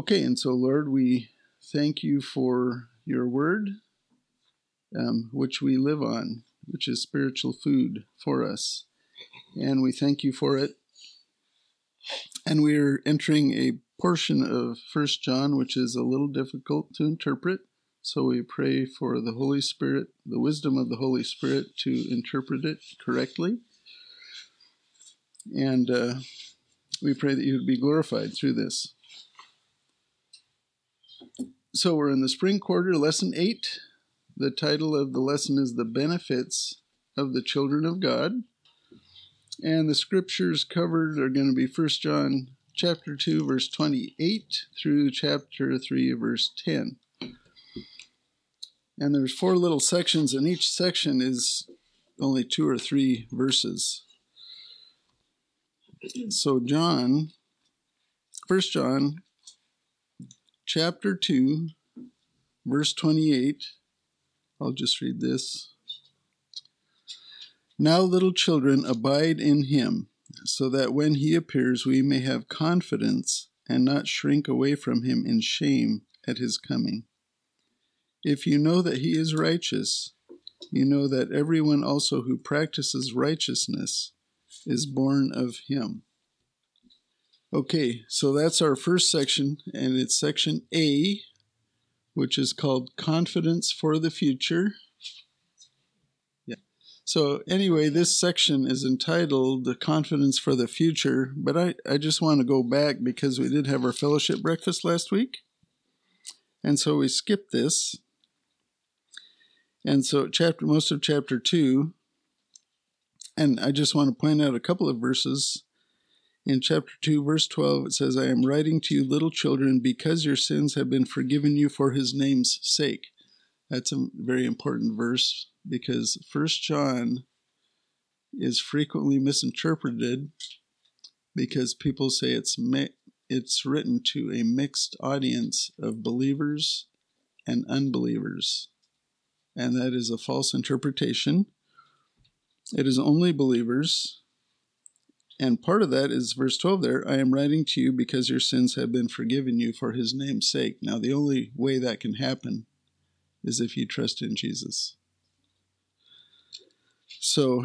Okay, and so Lord, we thank you for your word, um, which we live on, which is spiritual food for us. And we thank you for it. And we're entering a portion of First John, which is a little difficult to interpret. So we pray for the Holy Spirit, the wisdom of the Holy Spirit to interpret it correctly. And uh, we pray that you would be glorified through this. So we're in the spring quarter, lesson eight. The title of the lesson is The Benefits of the Children of God. And the scriptures covered are going to be 1 John chapter 2 verse 28 through chapter 3 verse 10. And there's four little sections and each section is only two or three verses. So John 1 John chapter 2 verse 28 I'll just read this. Now, little children, abide in him, so that when he appears we may have confidence and not shrink away from him in shame at his coming. If you know that he is righteous, you know that everyone also who practices righteousness is born of him. Okay, so that's our first section, and it's section A, which is called Confidence for the Future. Yeah. So, anyway, this section is entitled The Confidence for the Future, but I, I just want to go back because we did have our fellowship breakfast last week. And so we skipped this. And so, chapter most of chapter 2, and I just want to point out a couple of verses. In chapter 2, verse 12, it says, I am writing to you, little children, because your sins have been forgiven you for his name's sake. That's a very important verse because First John is frequently misinterpreted because people say it's mi- it's written to a mixed audience of believers and unbelievers, and that is a false interpretation. It is only believers. And part of that is verse 12 there I am writing to you because your sins have been forgiven you for his name's sake. Now, the only way that can happen is if you trust in Jesus. So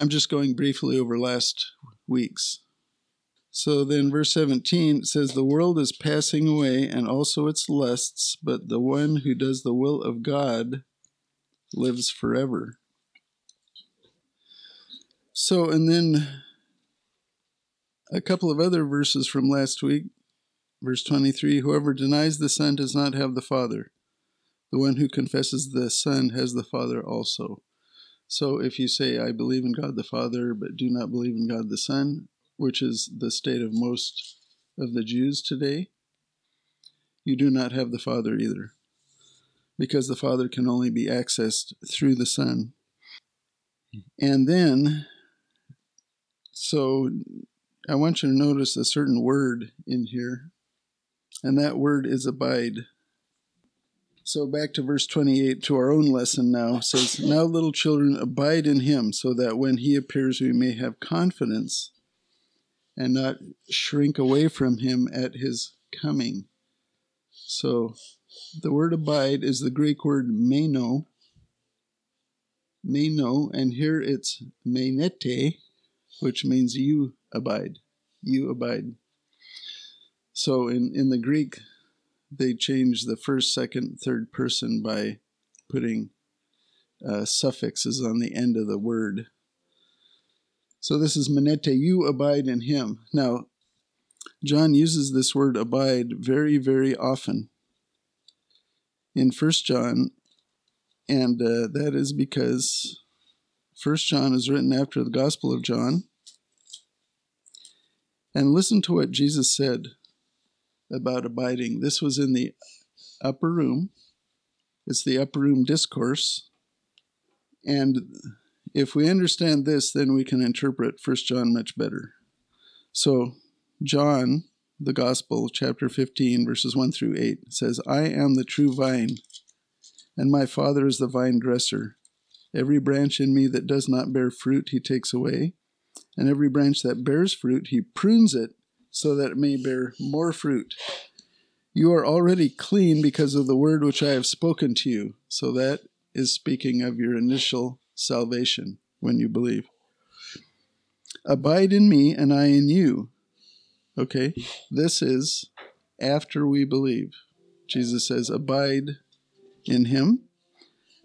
I'm just going briefly over last week's. So then, verse 17 says, The world is passing away and also its lusts, but the one who does the will of God lives forever. So, and then a couple of other verses from last week. Verse 23 Whoever denies the Son does not have the Father. The one who confesses the Son has the Father also. So if you say, I believe in God the Father, but do not believe in God the Son, which is the state of most of the Jews today, you do not have the Father either, because the Father can only be accessed through the Son. And then, so I want you to notice a certain word in here, and that word is abide. So back to verse 28 to our own lesson now says, Now little children abide in him, so that when he appears we may have confidence and not shrink away from him at his coming. So the word abide is the Greek word meno. Meno, and here it's menete, which means you abide. You abide. So in, in the Greek, they change the first, second, third person by putting uh, suffixes on the end of the word. So this is menete, you abide in him. Now, John uses this word abide very, very often in First John, and uh, that is because First John is written after the Gospel of John. And listen to what Jesus said about abiding. This was in the upper room. It's the upper room discourse. And if we understand this, then we can interpret First John much better. So, John, the Gospel, chapter 15, verses 1 through 8, says, I am the true vine, and my Father is the vine dresser. Every branch in me that does not bear fruit, he takes away, and every branch that bears fruit, he prunes it so that it may bear more fruit. You are already clean because of the word which I have spoken to you. So that is speaking of your initial salvation when you believe. Abide in me and I in you. Okay, this is after we believe. Jesus says, Abide in him.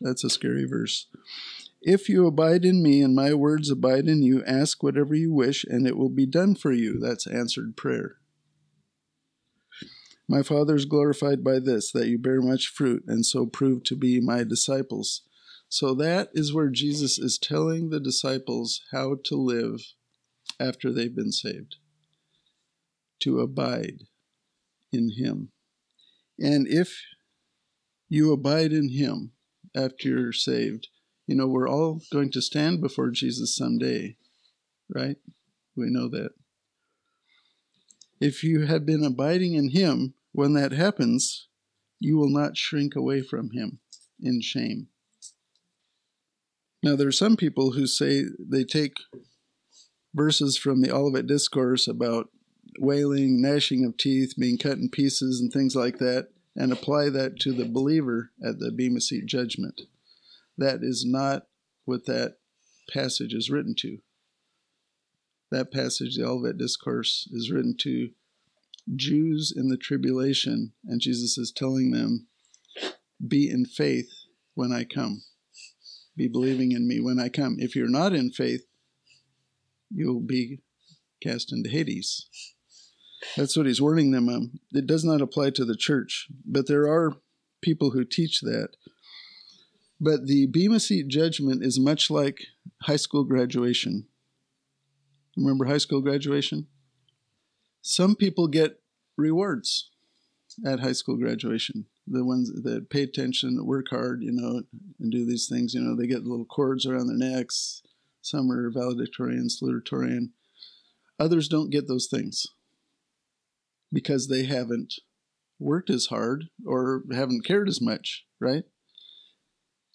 That's a scary verse. If you abide in me and my words abide in you, ask whatever you wish, and it will be done for you. That's answered prayer. My Father is glorified by this, that you bear much fruit, and so prove to be my disciples. So that is where Jesus is telling the disciples how to live after they've been saved to abide in Him. And if you abide in Him after you're saved, you know, we're all going to stand before Jesus someday, right? We know that. If you have been abiding in Him, when that happens, you will not shrink away from Him in shame. Now, there are some people who say they take verses from the Olivet Discourse about wailing, gnashing of teeth, being cut in pieces, and things like that, and apply that to the believer at the Bema Seat judgment. That is not what that passage is written to. That passage, the Olivet Discourse, is written to Jews in the tribulation, and Jesus is telling them, Be in faith when I come. Be believing in me when I come. If you're not in faith, you'll be cast into Hades. That's what he's warning them of. It does not apply to the church, but there are people who teach that. But the Bema Seat judgment is much like high school graduation. Remember high school graduation? Some people get rewards at high school graduation. The ones that pay attention, that work hard, you know, and do these things, you know, they get little cords around their necks. Some are valedictorian, salutatorian. Others don't get those things because they haven't worked as hard or haven't cared as much, right?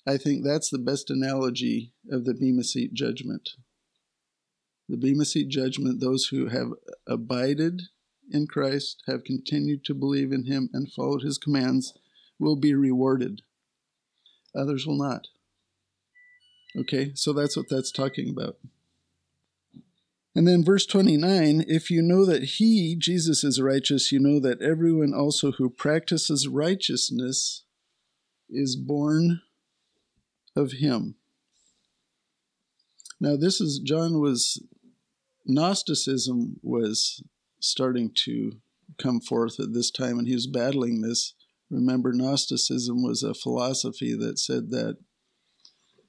I think that's the best analogy of the Bema Seat judgment. The Bema Seat judgment, those who have abided in Christ, have continued to believe in Him and followed His commands, will be rewarded. Others will not. Okay, so that's what that's talking about. And then verse 29 if you know that he, Jesus, is righteous, you know that everyone also who practices righteousness is born of him. Now, this is, John was, Gnosticism was starting to come forth at this time, and he was battling this. Remember, Gnosticism was a philosophy that said that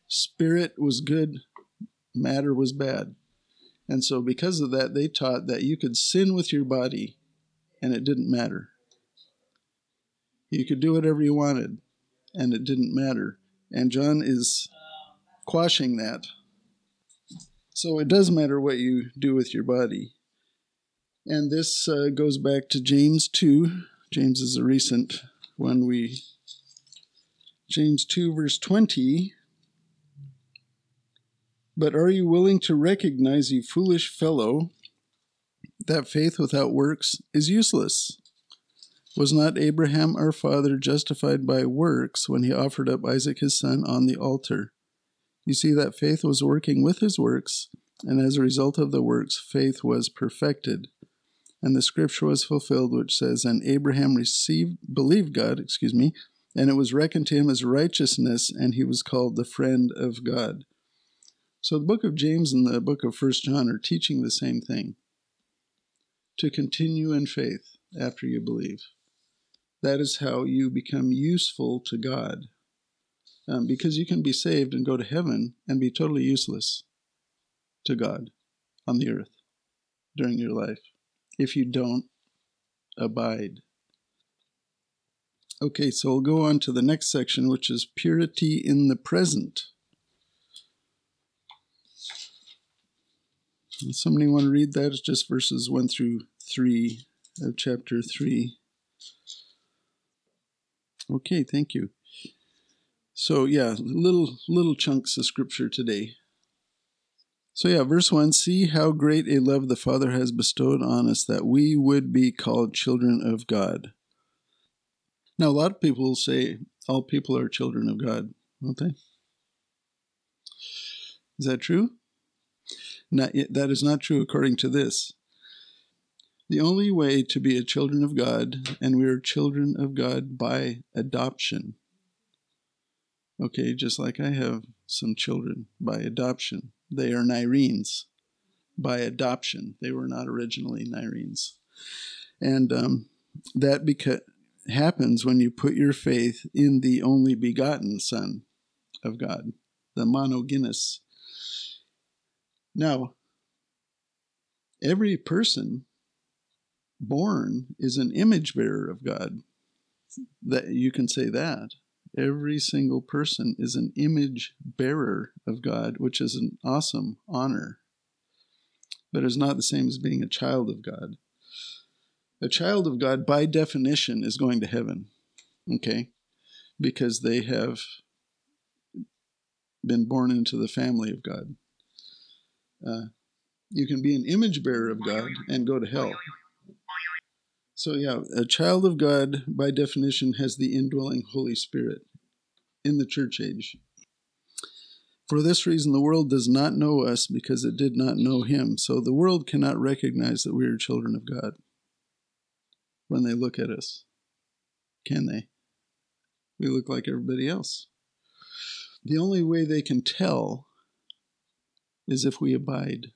spirit was good, matter was bad. And so, because of that, they taught that you could sin with your body and it didn't matter. You could do whatever you wanted and it didn't matter. And John is quashing that. So, it does matter what you do with your body. And this uh, goes back to James 2. James is a recent one. We James 2, verse 20 but are you willing to recognize, you foolish fellow, that faith without works is useless? Was not Abraham our father justified by works when he offered up Isaac his son on the altar? You see that faith was working with his works, and as a result of the works, faith was perfected. And the scripture was fulfilled, which says, And Abraham received, believed God, excuse me, and it was reckoned to him as righteousness, and he was called the friend of God. So the book of James and the book of First John are teaching the same thing. To continue in faith after you believe. That is how you become useful to God. Um, because you can be saved and go to heaven and be totally useless to God on the earth during your life if you don't abide. Okay, so we'll go on to the next section, which is purity in the present. Does somebody want to read that? It's just verses 1 through 3 of chapter 3. Okay, thank you. So yeah, little little chunks of scripture today. So yeah, verse 1, see how great a love the Father has bestowed on us that we would be called children of God. Now a lot of people say all people are children of God, don't they? Is that true? Not that is not true according to this. The only way to be a children of God, and we are children of God by adoption. Okay, just like I have some children by adoption. They are Nirenes by adoption. They were not originally Nirenes. And um, that beca- happens when you put your faith in the only begotten Son of God, the monogenes. Now, every person born is an image bearer of God. That you can say that. Every single person is an image bearer of God, which is an awesome honor, but is not the same as being a child of God. A child of God, by definition, is going to heaven, okay? Because they have been born into the family of God. Uh, you can be an image bearer of God and go to hell. So, yeah, a child of God, by definition, has the indwelling Holy Spirit in the church age. For this reason, the world does not know us because it did not know him. So the world cannot recognize that we are children of God when they look at us. Can they? We look like everybody else. The only way they can tell is if we abide.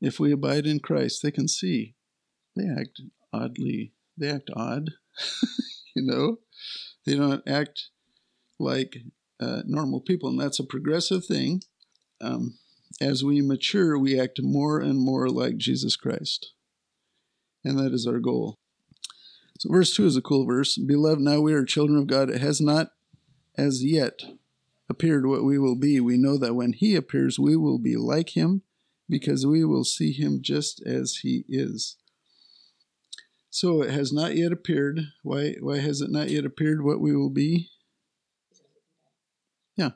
If we abide in Christ, they can see they act oddly. They act odd, you know. They don't act like uh, normal people, and that's a progressive thing. Um, as we mature, we act more and more like Jesus Christ, and that is our goal. So, verse 2 is a cool verse. Beloved, now we are children of God. It has not as yet appeared what we will be. We know that when He appears, we will be like Him because we will see Him just as He is. So it has not yet appeared. Why, why has it not yet appeared what we will be? Yeah,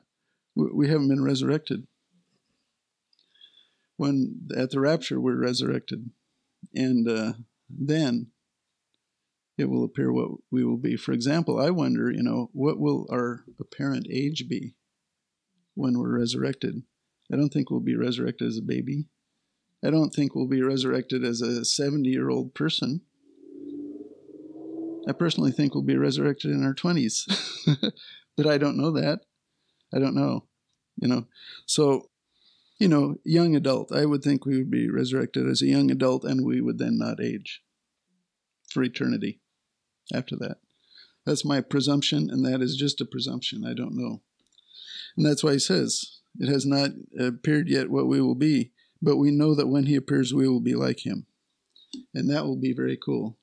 we haven't been resurrected. When at the rapture we're resurrected, and uh, then it will appear what we will be. For example, I wonder, you know, what will our apparent age be when we're resurrected? I don't think we'll be resurrected as a baby. I don't think we'll be resurrected as a 70 year old person. I personally think we'll be resurrected in our 20s. but I don't know that. I don't know. You know, so, you know, young adult, I would think we would be resurrected as a young adult and we would then not age for eternity after that. That's my presumption, and that is just a presumption. I don't know. And that's why he says, It has not appeared yet what we will be, but we know that when he appears, we will be like him. And that will be very cool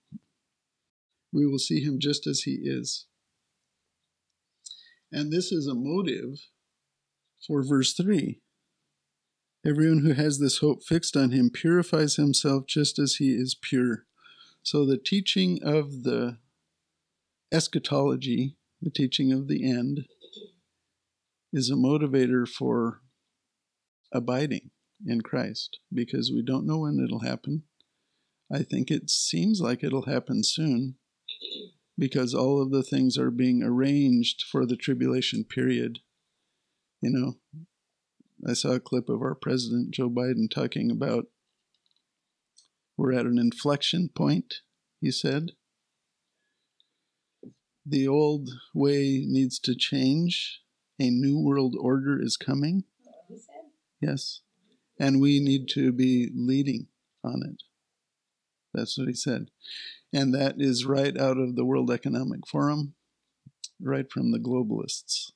we will see him just as he is. And this is a motive for verse 3. Everyone who has this hope fixed on him purifies himself just as he is pure. So the teaching of the eschatology, the teaching of the end, is a motivator for abiding in Christ because we don't know when it'll happen. I think it seems like it'll happen soon because all of the things are being arranged for the tribulation period. You know, I saw a clip of our president, Joe Biden, talking about we're at an inflection point, he said. The old way needs to change. A new world order is coming. Yes. And we need to be leading on it. That's what he said. And that is right out of the World Economic Forum, right from the globalists.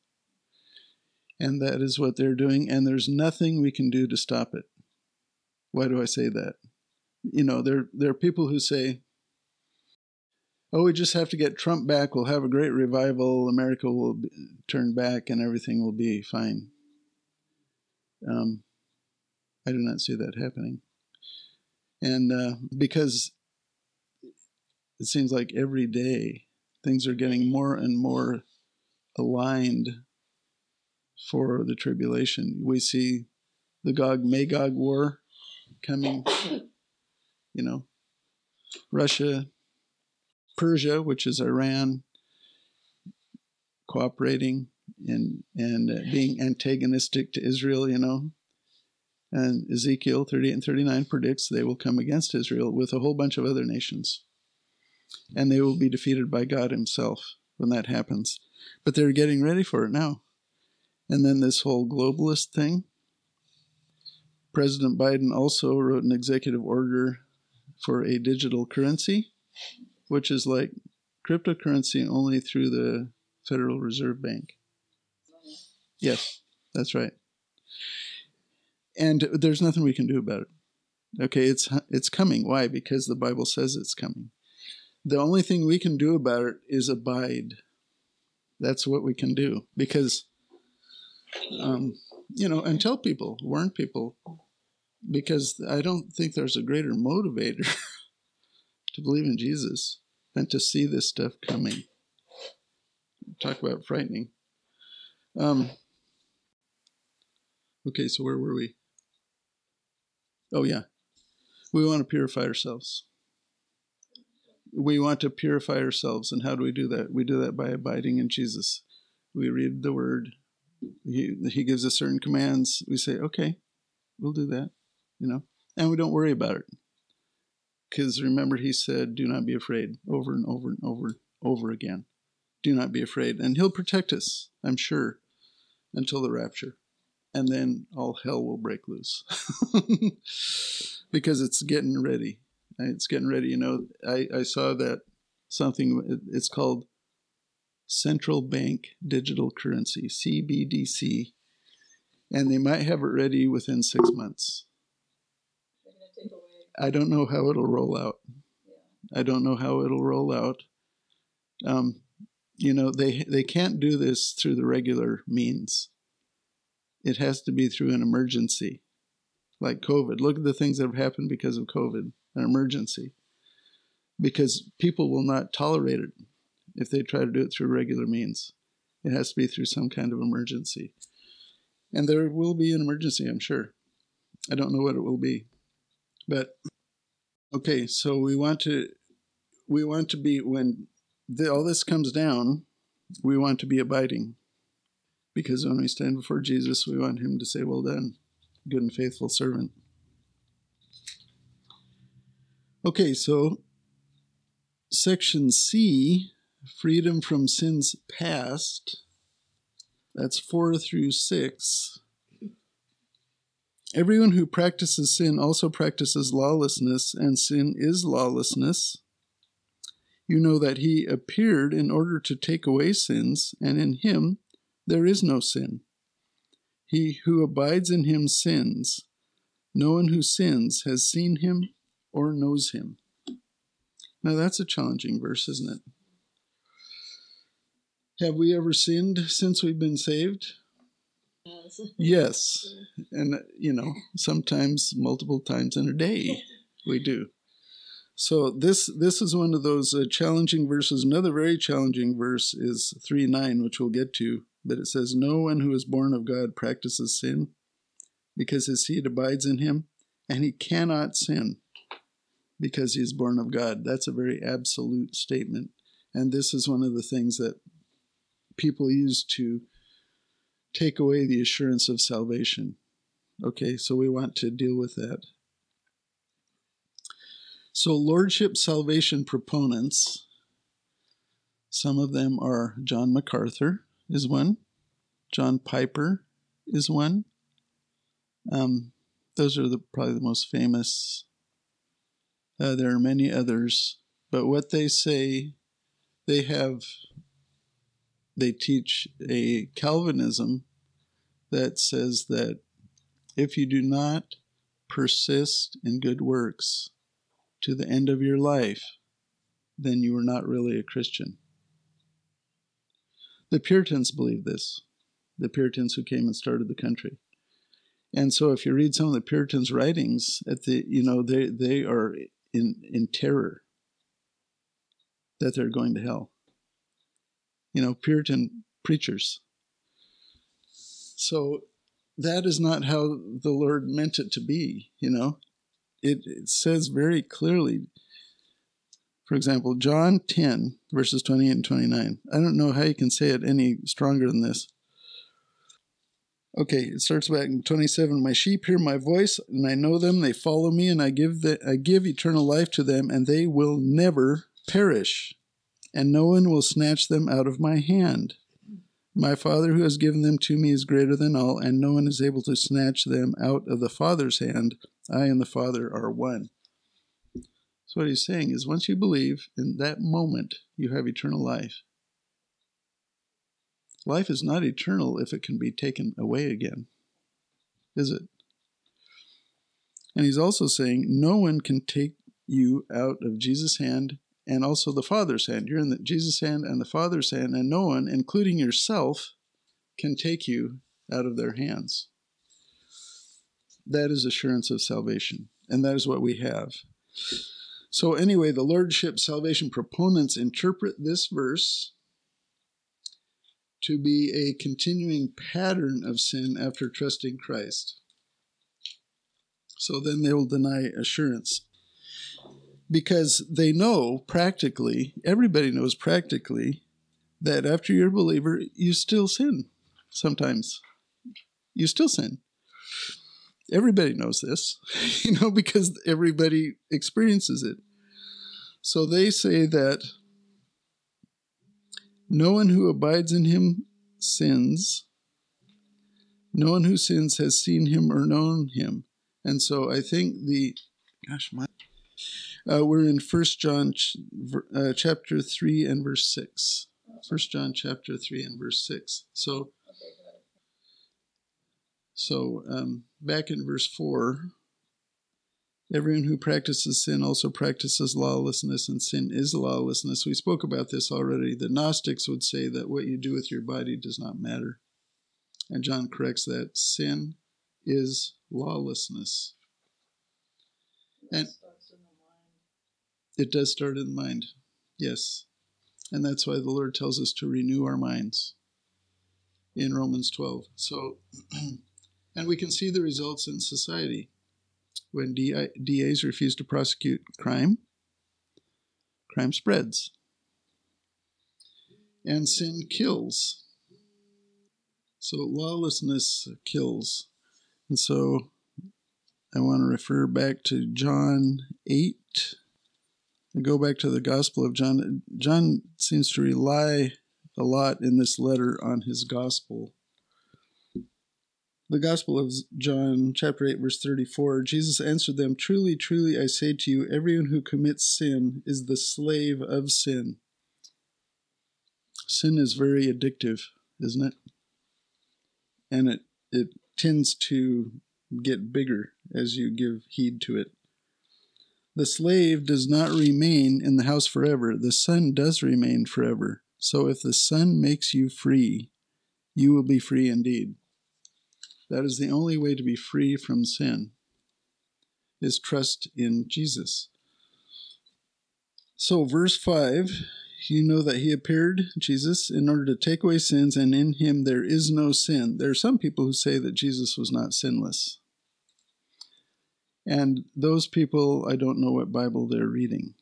And that is what they're doing, and there's nothing we can do to stop it. Why do I say that? You know, there, there are people who say, oh, we just have to get Trump back. We'll have a great revival. America will be, turn back and everything will be fine. Um, I do not see that happening. And uh, because it seems like every day things are getting more and more aligned for the tribulation. We see the Gog Magog war coming, you know, Russia, Persia, which is Iran, cooperating and and uh, being antagonistic to Israel, you know. And Ezekiel 38 and 39 predicts they will come against Israel with a whole bunch of other nations. And they will be defeated by God Himself when that happens. But they're getting ready for it now. And then this whole globalist thing. President Biden also wrote an executive order for a digital currency, which is like cryptocurrency only through the Federal Reserve Bank. Yes, that's right. And there's nothing we can do about it. Okay, it's it's coming. Why? Because the Bible says it's coming. The only thing we can do about it is abide. That's what we can do because, um, you know, and tell people, warn people, because I don't think there's a greater motivator to believe in Jesus than to see this stuff coming. Talk about frightening. Um, okay, so where were we? Oh, yeah. We want to purify ourselves. We want to purify ourselves. And how do we do that? We do that by abiding in Jesus. We read the word, He, he gives us certain commands. We say, okay, we'll do that, you know, and we don't worry about it. Because remember, He said, do not be afraid over and over and over and over again. Do not be afraid. And He'll protect us, I'm sure, until the rapture and then all hell will break loose because it's getting ready. It's getting ready. You know, I, I saw that something, it's called Central Bank Digital Currency, CBDC, and they might have it ready within six months. I don't know how it'll roll out. I don't know how it'll roll out. Um, you know, they they can't do this through the regular means it has to be through an emergency, like COVID. Look at the things that have happened because of COVID, an emergency. Because people will not tolerate it if they try to do it through regular means. It has to be through some kind of emergency. And there will be an emergency, I'm sure. I don't know what it will be. But okay, so we want to we want to be when the, all this comes down, we want to be abiding. Because when we stand before Jesus, we want him to say, Well done, good and faithful servant. Okay, so section C, freedom from sins past, that's four through six. Everyone who practices sin also practices lawlessness, and sin is lawlessness. You know that he appeared in order to take away sins, and in him there is no sin. He who abides in him sins. No one who sins has seen him or knows him. Now that's a challenging verse, isn't it? Have we ever sinned since we've been saved? Yes. yes. And, you know, sometimes multiple times in a day we do. So this this is one of those uh, challenging verses. Another very challenging verse is 3 9, which we'll get to. But it says, No one who is born of God practices sin because his seed abides in him, and he cannot sin because he is born of God. That's a very absolute statement. And this is one of the things that people use to take away the assurance of salvation. Okay, so we want to deal with that. So, Lordship salvation proponents, some of them are John MacArthur, is one. John Piper is one. Um, those are the probably the most famous. Uh, there are many others, but what they say, they have. They teach a Calvinism that says that if you do not persist in good works to the end of your life, then you are not really a Christian. The Puritans believed this, the Puritans who came and started the country. And so if you read some of the Puritans' writings at the you know, they they are in in terror that they're going to hell. You know, Puritan preachers. So that is not how the Lord meant it to be, you know. It, it says very clearly, for example, John 10, verses 28 and 29. I don't know how you can say it any stronger than this. Okay, it starts back in 27. My sheep hear my voice, and I know them. They follow me, and I give the, I give eternal life to them, and they will never perish, and no one will snatch them out of my hand. My Father who has given them to me is greater than all, and no one is able to snatch them out of the Father's hand. I and the Father are one. So, what he's saying is once you believe, in that moment, you have eternal life. Life is not eternal if it can be taken away again, is it? And he's also saying, no one can take you out of Jesus' hand and also the Father's hand. You're in the Jesus' hand and the Father's hand, and no one, including yourself, can take you out of their hands. That is assurance of salvation, and that is what we have. So, anyway, the Lordship salvation proponents interpret this verse to be a continuing pattern of sin after trusting Christ. So then they will deny assurance because they know practically, everybody knows practically, that after you're a believer, you still sin sometimes. You still sin. Everybody knows this, you know, because everybody experiences it. So they say that no one who abides in him sins. No one who sins has seen him or known him. And so I think the, gosh, my uh, we're in First John ch- uh, chapter three and verse six. First John chapter three and verse six. So, so um, back in verse four, everyone who practices sin also practices lawlessness, and sin is lawlessness. We spoke about this already. The Gnostics would say that what you do with your body does not matter, and John corrects that sin is lawlessness. And it does start in the mind, yes. And that's why the Lord tells us to renew our minds in Romans 12. So, and we can see the results in society. When DAs refuse to prosecute crime, crime spreads. And sin kills. So lawlessness kills. And so I want to refer back to John 8 go back to the Gospel of John. John seems to rely a lot in this letter on his Gospel. The Gospel of John, chapter 8, verse 34 Jesus answered them, Truly, truly, I say to you, everyone who commits sin is the slave of sin. Sin is very addictive, isn't it? And it, it tends to get bigger as you give heed to it. The slave does not remain in the house forever. The Son does remain forever. So if the Son makes you free, you will be free indeed. That is the only way to be free from sin, is trust in Jesus. So, verse 5 you know that he appeared, Jesus, in order to take away sins, and in him there is no sin. There are some people who say that Jesus was not sinless. And those people, I don't know what Bible they're reading.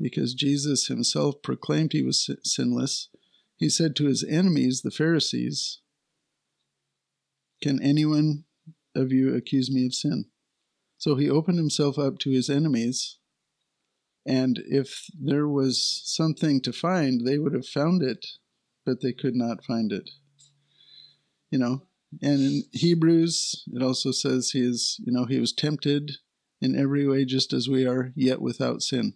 Because Jesus himself proclaimed he was sinless. He said to his enemies, the Pharisees, Can anyone of you accuse me of sin? So he opened himself up to his enemies. And if there was something to find, they would have found it, but they could not find it. You know, and in Hebrews, it also says he is, you know, he was tempted in every way just as we are, yet without sin.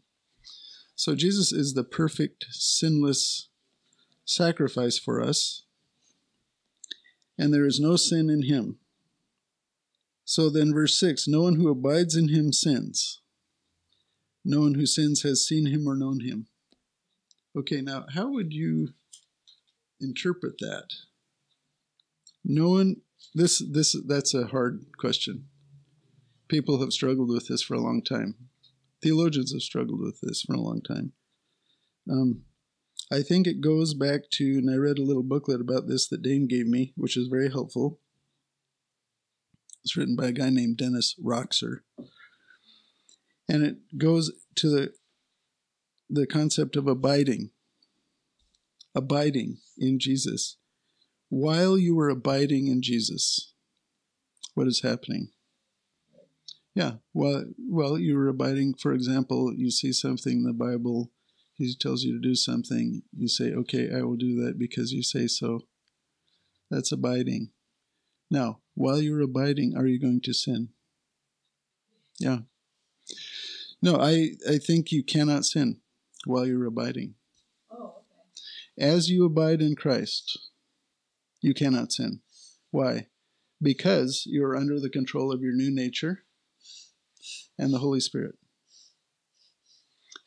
So Jesus is the perfect, sinless sacrifice for us, and there is no sin in him. So then, verse 6 No one who abides in him sins. No one who sins has seen him or known him. Okay, now how would you interpret that? No one this this that's a hard question. People have struggled with this for a long time. Theologians have struggled with this for a long time. Um, I think it goes back to, and I read a little booklet about this that Dane gave me, which is very helpful. It's written by a guy named Dennis Rokser. And it goes to the the concept of abiding. Abiding in Jesus. While you were abiding in Jesus, what is happening? Yeah, well, well, you were abiding. For example, you see something in the Bible, He tells you to do something. You say, "Okay, I will do that because you say so." That's abiding. Now, while you're abiding, are you going to sin? Yeah. No, I, I think you cannot sin while you're abiding. Oh, okay. As you abide in Christ, you cannot sin. Why? Because you're under the control of your new nature and the Holy Spirit.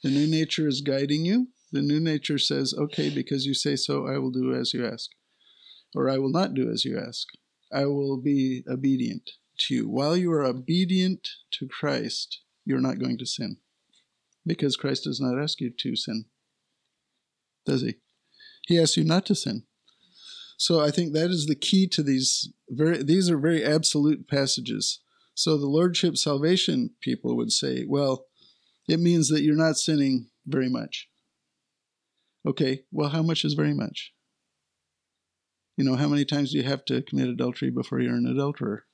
The new nature is guiding you. The new nature says, okay, because you say so, I will do as you ask. Or I will not do as you ask. I will be obedient to you. While you are obedient to Christ, you're not going to sin. Because Christ does not ask you to sin. Does he? He asks you not to sin. So I think that is the key to these very these are very absolute passages. So the lordship salvation people would say, well, it means that you're not sinning very much. Okay, well how much is very much? You know, how many times do you have to commit adultery before you're an adulterer?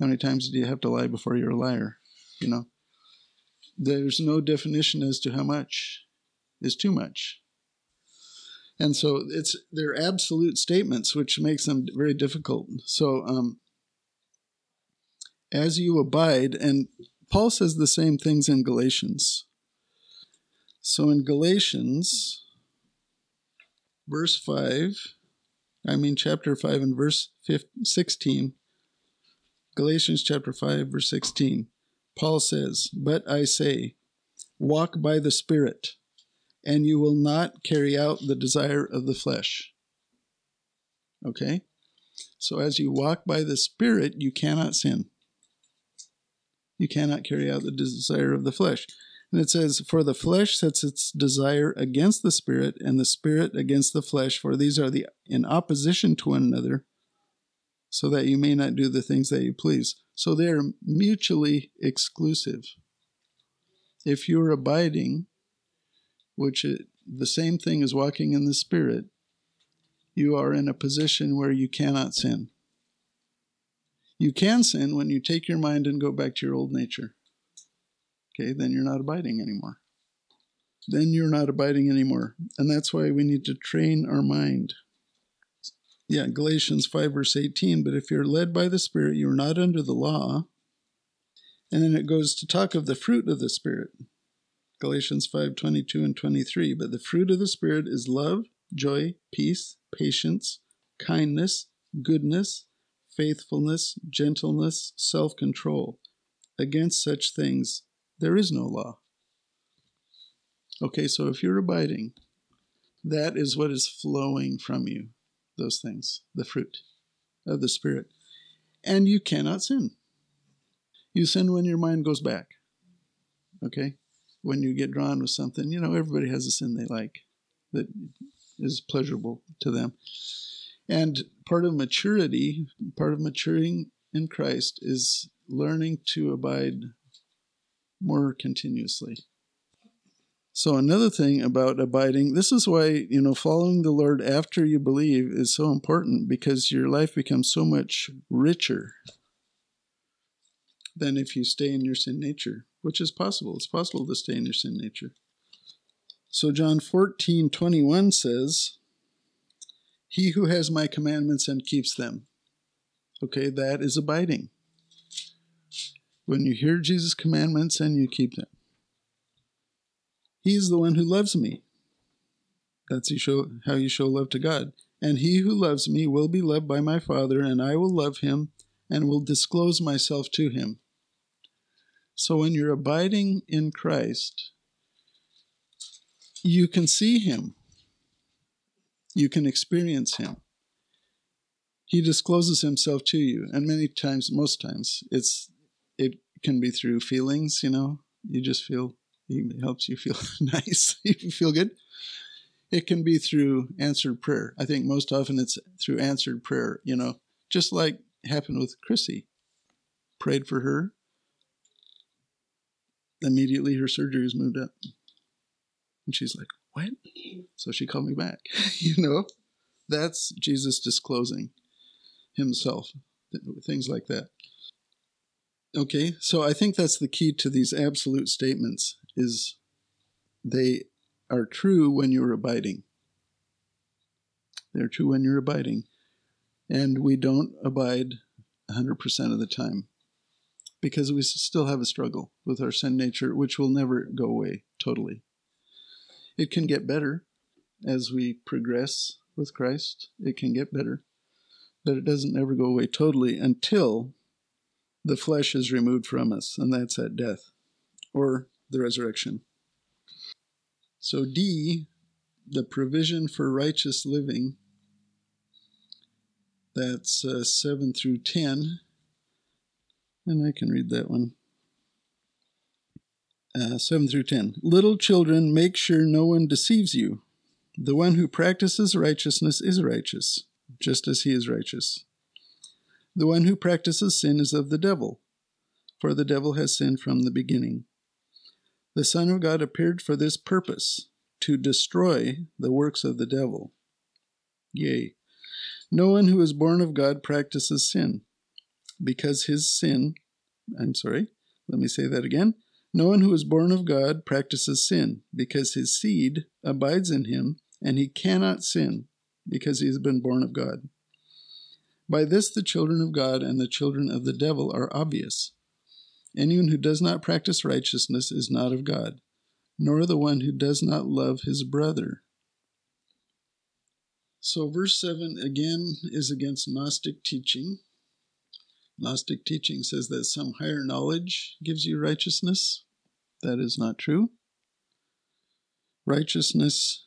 How many times do you have to lie before you're a liar? You know, there's no definition as to how much is too much. And so it's they're absolute statements, which makes them very difficult. So um, as you abide, and Paul says the same things in Galatians. So in Galatians, verse 5, I mean chapter 5 and verse 15, 16, Galatians chapter 5, verse 16, Paul says, But I say, walk by the Spirit and you will not carry out the desire of the flesh. Okay? So as you walk by the Spirit, you cannot sin. You cannot carry out the desire of the flesh. And it says, For the flesh sets its desire against the Spirit, and the Spirit against the flesh, for these are the in opposition to one another, so that you may not do the things that you please. So they are mutually exclusive. If you're abiding, which the same thing as walking in the Spirit, you are in a position where you cannot sin. You can sin when you take your mind and go back to your old nature. Okay, then you're not abiding anymore. Then you're not abiding anymore. And that's why we need to train our mind. Yeah, Galatians 5, verse 18. But if you're led by the Spirit, you're not under the law. And then it goes to talk of the fruit of the Spirit. Galatians 5 22 and 23. But the fruit of the Spirit is love, joy, peace, patience, kindness, goodness, faithfulness, gentleness, self control. Against such things there is no law. Okay, so if you're abiding, that is what is flowing from you, those things, the fruit of the Spirit. And you cannot sin. You sin when your mind goes back. Okay? When you get drawn with something, you know, everybody has a sin they like that is pleasurable to them. And part of maturity, part of maturing in Christ is learning to abide more continuously. So another thing about abiding, this is why, you know, following the Lord after you believe is so important because your life becomes so much richer than if you stay in your sin nature which is possible. It's possible to stay in your sin nature. So John 14, 21 says, He who has my commandments and keeps them. Okay, that is abiding. When you hear Jesus' commandments and you keep them. He is the one who loves me. That's how you show love to God. And he who loves me will be loved by my Father, and I will love him and will disclose myself to him. So when you're abiding in Christ, you can see him. You can experience him. He discloses himself to you, and many times, most times, it's it can be through feelings, you know. You just feel he helps you feel nice. you feel good. It can be through answered prayer. I think most often it's through answered prayer, you know, just like happened with Chrissy. Prayed for her. Immediately her surgery was moved up. And she's like, What? So she called me back. you know? That's Jesus disclosing himself. Things like that. Okay, so I think that's the key to these absolute statements is they are true when you're abiding. They're true when you're abiding. And we don't abide 100% of the time because we still have a struggle with our sin nature, which will never go away totally. It can get better as we progress with Christ, it can get better, but it doesn't ever go away totally until the flesh is removed from us, and that's at death or the resurrection. So, D, the provision for righteous living, that's uh, 7 through 10. And I can read that one. Uh, 7 through 10. Little children, make sure no one deceives you. The one who practices righteousness is righteous, just as he is righteous. The one who practices sin is of the devil, for the devil has sinned from the beginning. The Son of God appeared for this purpose, to destroy the works of the devil. Yea, no one who is born of God practices sin, because his sin, I'm sorry, let me say that again. No one who is born of God practices sin, because his seed abides in him, and he cannot sin, because he has been born of God. By this the children of God and the children of the devil are obvious. Anyone who does not practice righteousness is not of God, nor the one who does not love his brother. So, verse 7 again is against Gnostic teaching. Gnostic teaching says that some higher knowledge gives you righteousness. That is not true. Righteousness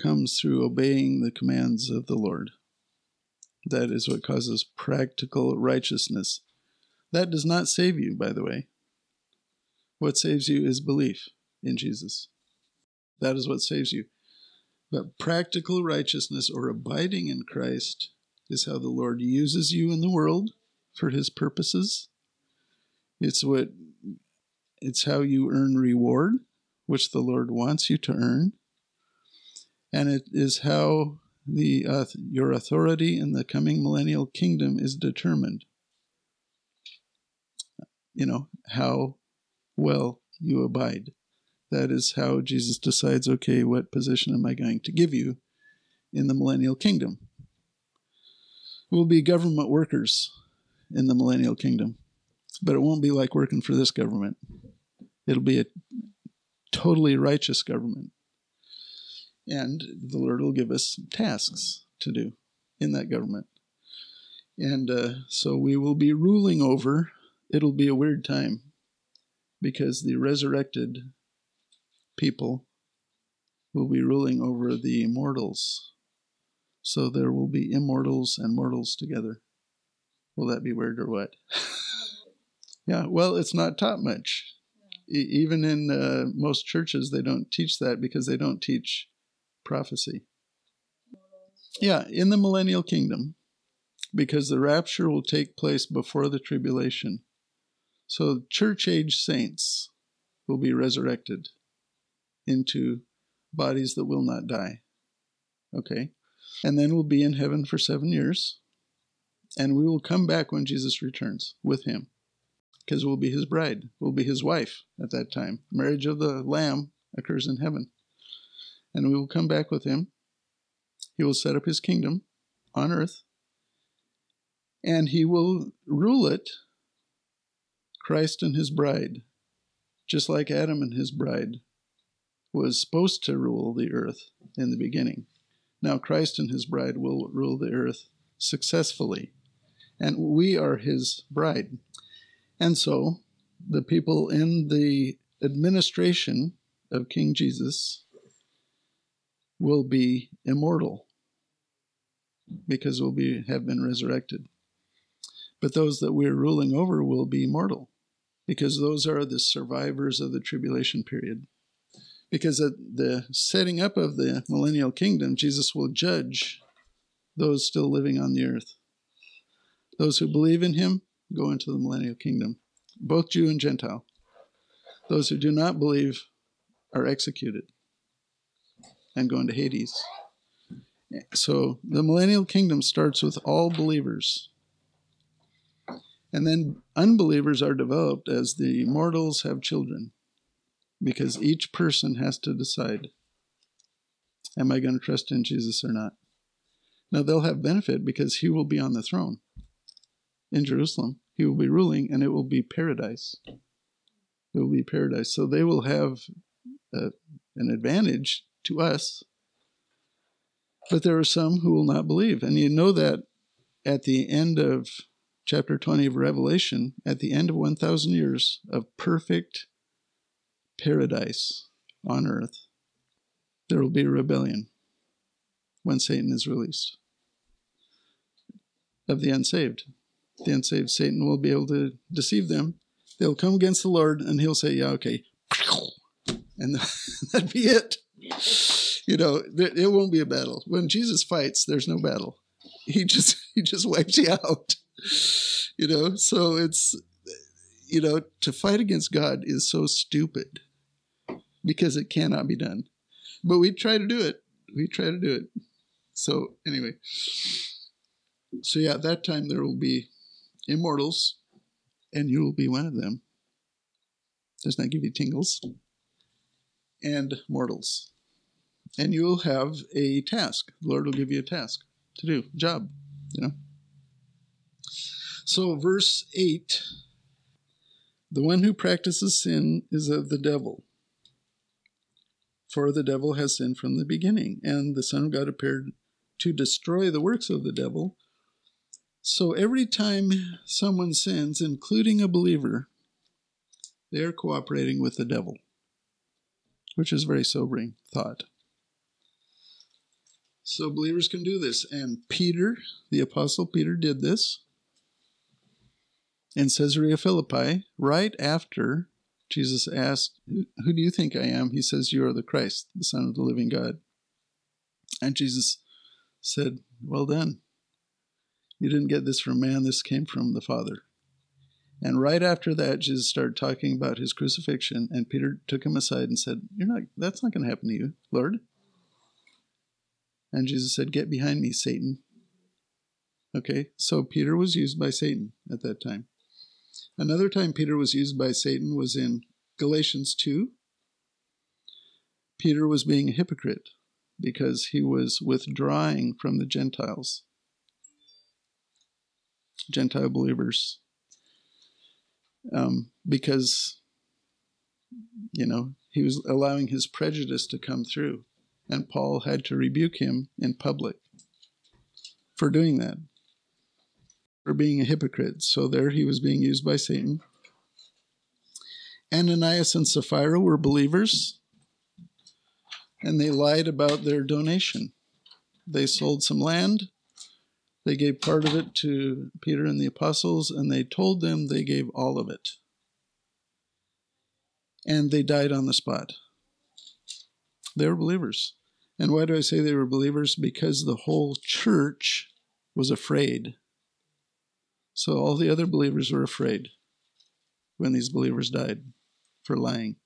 comes through obeying the commands of the Lord. That is what causes practical righteousness. That does not save you, by the way. What saves you is belief in Jesus. That is what saves you. But practical righteousness or abiding in Christ is how the Lord uses you in the world for his purposes. It's what it's how you earn reward, which the Lord wants you to earn. And it is how the uh, your authority in the coming millennial kingdom is determined. You know, how well you abide. That is how Jesus decides, okay, what position am I going to give you in the millennial kingdom? We'll be government workers in the millennial kingdom, but it won't be like working for this government. It'll be a totally righteous government and the Lord will give us tasks to do in that government. And uh, so we will be ruling over. It'll be a weird time because the resurrected people will be ruling over the immortals. So there will be immortals and mortals together. Will that be weird or what? yeah, well, it's not taught much. E- even in uh, most churches, they don't teach that because they don't teach prophecy. Yeah, in the millennial kingdom, because the rapture will take place before the tribulation. So church age saints will be resurrected into bodies that will not die. Okay? And then we'll be in heaven for seven years. And we will come back when Jesus returns with him. Because we'll be his bride. We'll be his wife at that time. Marriage of the Lamb occurs in heaven and we will come back with him. He will set up his kingdom on earth, and he will rule it, Christ and his bride, just like Adam and his bride was supposed to rule the earth in the beginning. Now, Christ and his bride will rule the earth successfully, and we are his bride. And so, the people in the administration of King Jesus will be immortal because will be have been resurrected. But those that we're ruling over will be mortal because those are the survivors of the tribulation period. Because at the setting up of the millennial kingdom, Jesus will judge those still living on the earth. Those who believe in him go into the millennial kingdom, both Jew and Gentile. Those who do not believe are executed and go into Hades. So the millennial kingdom starts with all believers. And then unbelievers are developed as the mortals have children, because each person has to decide Am I going to trust in Jesus or not? Now they'll have benefit because he will be on the throne in Jerusalem. He will be ruling, and it will be paradise. It will be paradise. So they will have a, an advantage to us. But there are some who will not believe. And you know that at the end of chapter 20 of Revelation, at the end of 1,000 years of perfect paradise on earth, there will be a rebellion when Satan is released of the unsaved. The unsaved Satan will be able to deceive them. They'll come against the Lord and he'll say, Yeah, okay. And that'd be it. You know, it won't be a battle. When Jesus fights, there's no battle. He just he just wipes you out. You know, so it's you know, to fight against God is so stupid because it cannot be done. But we try to do it. We try to do it. So anyway, so yeah, at that time there will be immortals, and you will be one of them. Doesn't that give you tingles? And mortals. And you will have a task. The Lord will give you a task to do, job, you know. So, verse 8 the one who practices sin is of the devil. For the devil has sinned from the beginning, and the Son of God appeared to destroy the works of the devil. So every time someone sins, including a believer, they are cooperating with the devil, which is a very sobering thought. So believers can do this. And Peter, the Apostle Peter, did this in Caesarea Philippi right after Jesus asked, Who do you think I am? He says, You are the Christ, the Son of the living God. And Jesus said, Well done. You didn't get this from man, this came from the Father. And right after that, Jesus started talking about his crucifixion, and Peter took him aside and said, You're not that's not going to happen to you, Lord. And Jesus said, Get behind me, Satan. Okay, so Peter was used by Satan at that time. Another time Peter was used by Satan was in Galatians 2. Peter was being a hypocrite because he was withdrawing from the Gentiles, Gentile believers, um, because, you know, he was allowing his prejudice to come through. And Paul had to rebuke him in public for doing that, for being a hypocrite. So there he was being used by Satan. Ananias and Sapphira were believers and they lied about their donation. They sold some land, they gave part of it to Peter and the apostles, and they told them they gave all of it. And they died on the spot. They were believers. And why do I say they were believers? Because the whole church was afraid. So all the other believers were afraid when these believers died for lying.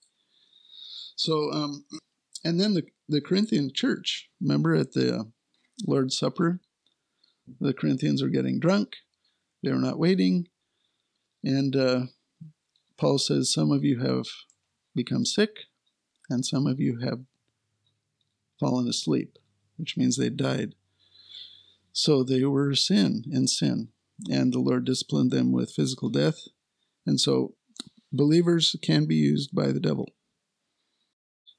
So, um, and then the, the Corinthian church, remember at the Lord's Supper, the Corinthians are getting drunk, they're not waiting, and uh, Paul says, Some of you have become sick, and some of you have fallen asleep, which means they died. So they were sin in sin, and the Lord disciplined them with physical death. And so believers can be used by the devil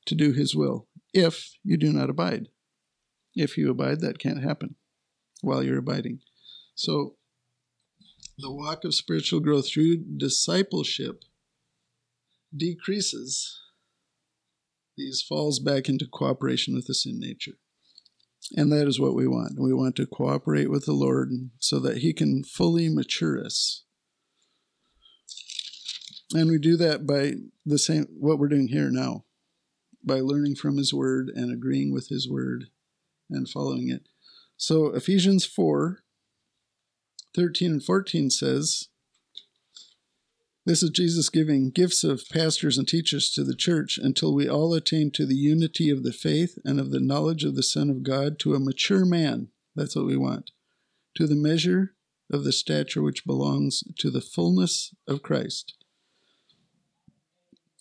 to do his will if you do not abide. If you abide, that can't happen while you're abiding. So, the walk of spiritual growth through discipleship decreases, these falls back into cooperation with the sin nature. And that is what we want. We want to cooperate with the Lord so that He can fully mature us. And we do that by the same what we're doing here now, by learning from His Word and agreeing with His Word and following it. So Ephesians 4 13 and 14 says, This is Jesus giving gifts of pastors and teachers to the church until we all attain to the unity of the faith and of the knowledge of the Son of God to a mature man. That's what we want. To the measure of the stature which belongs to the fullness of Christ.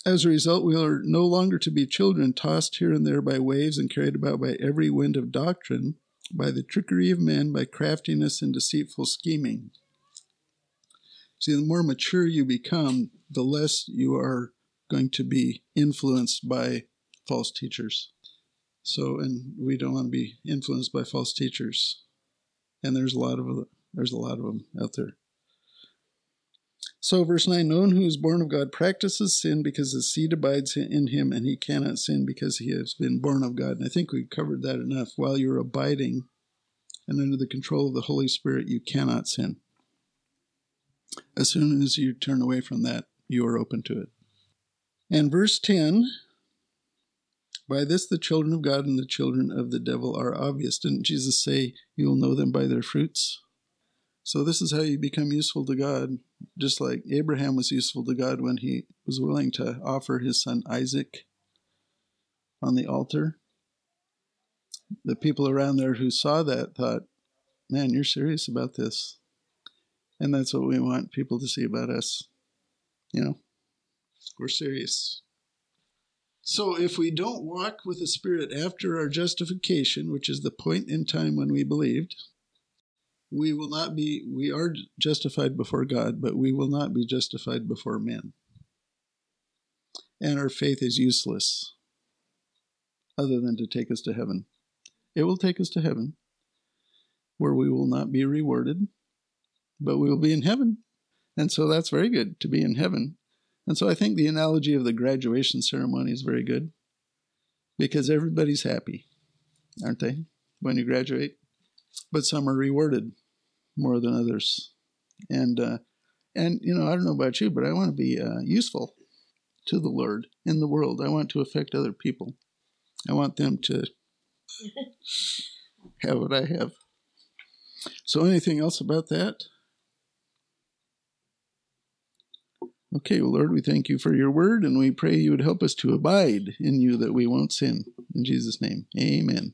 As a result, we are no longer to be children tossed here and there by waves and carried about by every wind of doctrine by the trickery of men, by craftiness and deceitful scheming. See, the more mature you become, the less you are going to be influenced by false teachers. So, and we don't want to be influenced by false teachers. And there's a lot of there's a lot of them out there. So, verse 9 No one who is born of God practices sin because the seed abides in him, and he cannot sin because he has been born of God. And I think we covered that enough. While you're abiding and under the control of the Holy Spirit, you cannot sin. As soon as you turn away from that, you are open to it. And verse 10 By this the children of God and the children of the devil are obvious. Didn't Jesus say, You will know them by their fruits? So, this is how you become useful to God, just like Abraham was useful to God when he was willing to offer his son Isaac on the altar. The people around there who saw that thought, man, you're serious about this. And that's what we want people to see about us. You know, we're serious. So, if we don't walk with the Spirit after our justification, which is the point in time when we believed, we will not be, we are justified before God, but we will not be justified before men. And our faith is useless other than to take us to heaven. It will take us to heaven where we will not be rewarded, but we will be in heaven. And so that's very good to be in heaven. And so I think the analogy of the graduation ceremony is very good because everybody's happy, aren't they, when you graduate? but some are rewarded more than others. And uh, and you know, I don't know about you, but I want to be uh, useful to the Lord in the world. I want to affect other people. I want them to have what I have. So, anything else about that? Okay, well, Lord, we thank you for your word, and we pray you would help us to abide in you that we won't sin. In Jesus' name, amen.